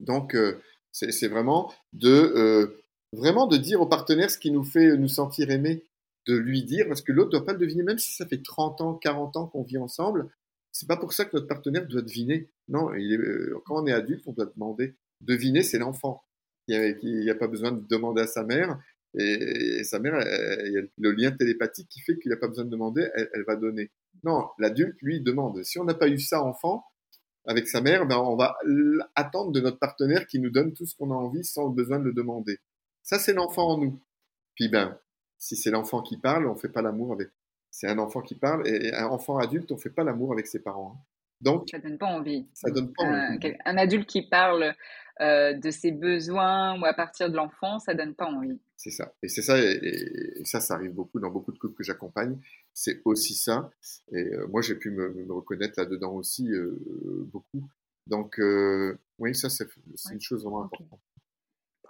Donc, euh, c'est vraiment de, euh, vraiment de dire au partenaire ce qui nous fait nous sentir aimés, de lui dire, parce que l'autre doit pas le deviner, même si ça fait 30 ans, 40 ans qu'on vit ensemble, c'est pas pour ça que notre partenaire doit deviner. Non, il est, euh, quand on est adulte, on doit demander. Deviner, c'est l'enfant. Il n'y a, a, pas besoin de demander à sa mère. Et, sa mère, il y a le lien télépathique qui fait qu'il n'a pas besoin de demander, elle, va donner. Non, l'adulte, lui, demande. Si on n'a pas eu ça enfant, avec sa mère, ben on va attendre de notre partenaire qui nous donne tout ce qu'on a envie sans besoin de le demander. Ça, c'est l'enfant en nous. Puis ben, si c'est l'enfant qui parle, on fait pas l'amour avec. C'est un enfant qui parle et un enfant adulte, on fait pas l'amour avec ses parents. Hein. Donc, ça donne pas envie. Ça donne pas envie. Un, adulte qui parle euh, de ses besoins ou à partir de l'enfant, ça donne pas envie. C'est ça. Et c'est ça, et, ça, ça arrive beaucoup dans beaucoup de couples que j'accompagne. C'est aussi ça. Et euh, moi, j'ai pu me, reconnaître là-dedans aussi euh, beaucoup. Donc, oui, ça, c'est une chose vraiment importante.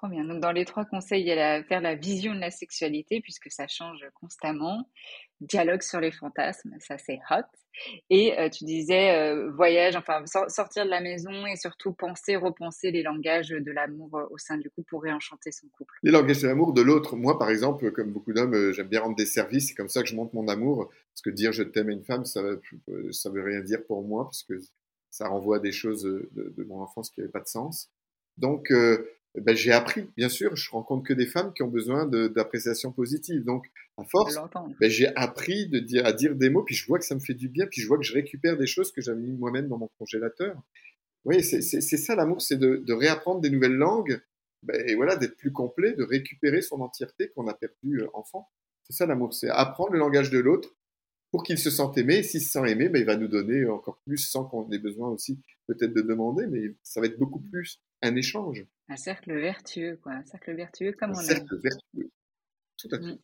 Bien. Donc, dans les trois conseils, il y a la, la vision de la sexualité, puisque ça change constamment. Dialogue sur les fantasmes, ça c'est hot. Et euh, tu disais euh, voyage, enfin sortir de la maison et surtout penser, repenser les langages de l'amour euh, au sein du couple pour réenchanter son couple. Les langages de l'amour de l'autre. Moi, par exemple, comme beaucoup d'hommes, j'aime bien rendre des services. C'est comme ça que je montre mon amour. Parce que dire je t'aime à une femme, ça ça veut rien dire pour moi parce que ça renvoie à des choses de mon enfance qui n'avaient pas de sens. Donc, ben, j'ai appris, bien sûr, je rencontre que des femmes qui ont besoin d'appréciation positive. Donc, à force, ben, j'ai appris de dire, à dire des mots, puis je vois que ça me fait du bien, puis je vois que je récupère des choses que j'avais mis moi-même dans mon congélateur. Oui, c'est ça l'amour, c'est de, de, réapprendre des nouvelles langues, ben, et voilà, d'être plus complet, de récupérer son entièreté qu'on a perdu euh, enfant. C'est ça l'amour, c'est apprendre le langage de l'autre pour qu'il se sente aimé. S'il se sent aimé, ben, il va nous donner encore plus sans qu'on ait besoin aussi peut-être de demander, mais ça va être beaucoup plus un échange. Un cercle vertueux, quoi. Un cercle vertueux comme un on Un cercle vertueux. Tout à fait. Mmh.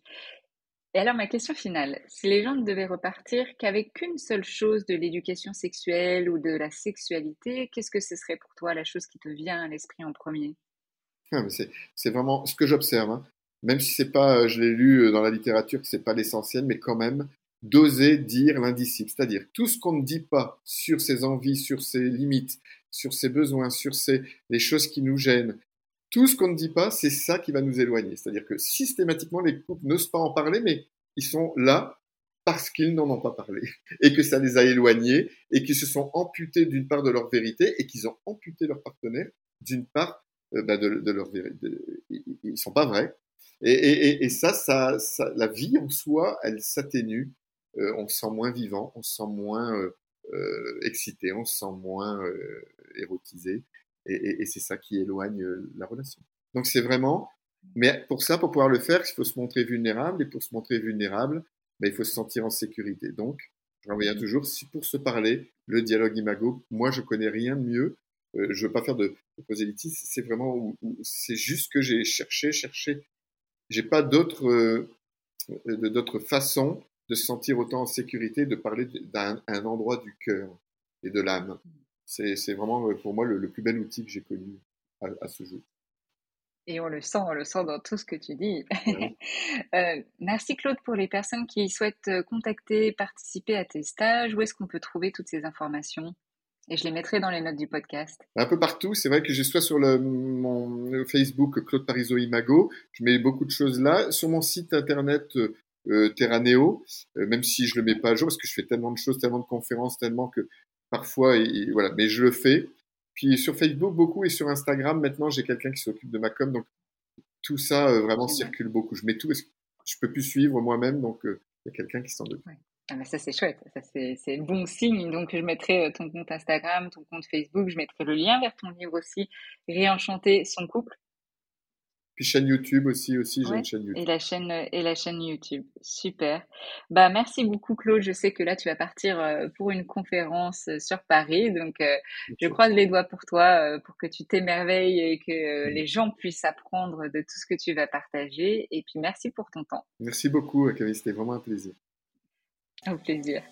Et alors, ma question finale, si les gens ne devaient repartir qu'avec qu'une seule chose de l'éducation sexuelle ou de la sexualité, qu'est-ce que ce serait pour toi la chose qui te vient à l'esprit en premier? Ah, C'est vraiment ce que j'observe. Hein. Même si c'est pas, euh, je l'ai lu euh, dans la littérature, que c'est pas l'essentiel, mais quand même, d'oser dire l'indicible. C'est-à-dire, tout ce qu'on ne dit pas sur ses envies, sur ses limites, sur ses besoins, sur ses, les choses qui nous gênent. Tout ce qu'on ne dit pas, c'est ça qui va nous éloigner. C'est-à-dire que systématiquement, les couples n'osent pas en parler, mais ils sont là parce qu'ils n'en ont pas parlé et que ça les a éloignés et qu'ils se sont amputés d'une part de leur vérité et qu'ils ont amputé leur partenaire d'une part euh, bah, de, leur vérité. Ils sont pas vrais. Et, ça, ça, la vie en soi, elle s'atténue. Euh, on se sent moins vivant, on se sent moins euh, excité, on se sent moins euh, érotisé. Et, c'est ça qui éloigne euh, la relation. Donc c'est vraiment, mais pour ça, pour pouvoir le faire, il faut se montrer vulnérable. Et pour se montrer vulnérable, ben, il faut se sentir en sécurité. Donc, je reviens toujours, si pour se parler, le dialogue imago, moi je connais rien de mieux. je veux pas faire de, de prosélytisme, c'est vraiment, c'est juste que j'ai cherché, cherché. J'ai pas d'autres, d'autres façons de se sentir autant en sécurité, de parler d'un endroit du cœur et de l'âme. C'est vraiment euh, pour moi le, plus bel outil que j'ai connu à, ce jour. Et on le sent, on le sent dans tout ce que tu dis. Euh, merci Claude pour les personnes qui souhaitent euh, contacter, participer à tes stages. Où est-ce qu'on peut trouver toutes ces informations? Et je les mettrai dans les notes du podcast. Un peu partout. C'est vrai que j'ai soit sur le, mon Facebook Claude Parizeau Imago, je mets beaucoup de choses là. Sur mon site internet Terraneo, euh, même si je le mets pas à jour parce que je fais tellement de choses, tellement de conférences, tellement que parfois, voilà, mais je le fais. Puis sur Facebook beaucoup et sur Instagram maintenant j'ai quelqu'un qui s'occupe de ma com, donc tout ça euh, vraiment circule beaucoup. Je mets tout, je peux plus suivre moi-même, donc il y a quelqu'un qui s'en occupe. Ah, mais ça c'est chouette, ça c'est bon signe. Donc je mettrai euh, ton compte Instagram, ton compte Facebook, je mettrai le lien vers ton livre aussi, Réenchanter son couple. Puis chaîne YouTube aussi, aussi j'ai une chaîne YouTube. Et la chaîne euh, et la chaîne YouTube, super. Bah merci beaucoup Claude. Je sais que là tu vas partir euh, pour une conférence sur Paris, donc je croise les doigts pour toi, pour que tu t'émerveilles et que les gens puissent apprendre de tout ce que tu vas partager. Et puis merci pour ton temps. Merci beaucoup Camille, c'était vraiment un plaisir. Au plaisir.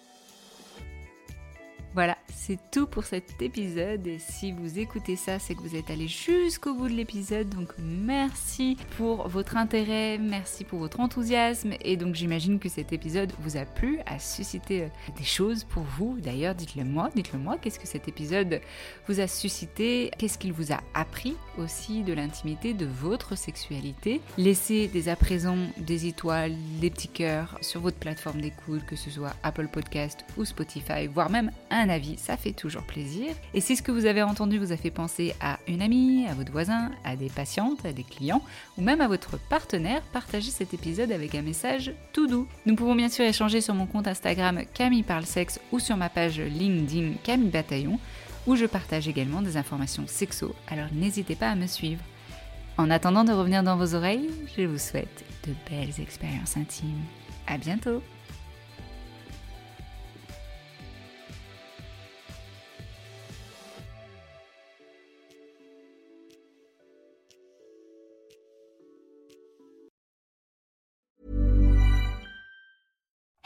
Voilà, c'est tout pour cet épisode et si vous écoutez ça, c'est que vous êtes allé jusqu'au bout de l'épisode. Donc merci pour votre intérêt, merci pour votre enthousiasme et donc j'imagine que cet épisode vous a plu, a suscité euh, des choses pour vous. D'ailleurs, dites-le moi, dites-le moi, qu'est-ce que cet épisode vous a suscité? Qu'est-ce qu'il vous a appris aussi de l'intimité de votre sexualité? Laissez dès à présent des étoiles, des petits cœurs sur votre plateforme d'écoute, que ce soit Apple Podcast ou Spotify, voire même un avis, ça fait toujours plaisir. Et si ce que vous avez entendu vous a fait penser à une amie, à votre voisin, à des patientes, à des clients, ou même à votre partenaire, partagez cet épisode avec un message tout doux. Nous pouvons bien sûr échanger sur mon compte Instagram Camille Parle Sexe ou sur ma page LinkedIn Camille Bataillon, où je partage également des informations sexo, alors n'hésitez pas à me suivre. En attendant de revenir dans vos oreilles, je vous souhaite de belles expériences intimes. À bientôt!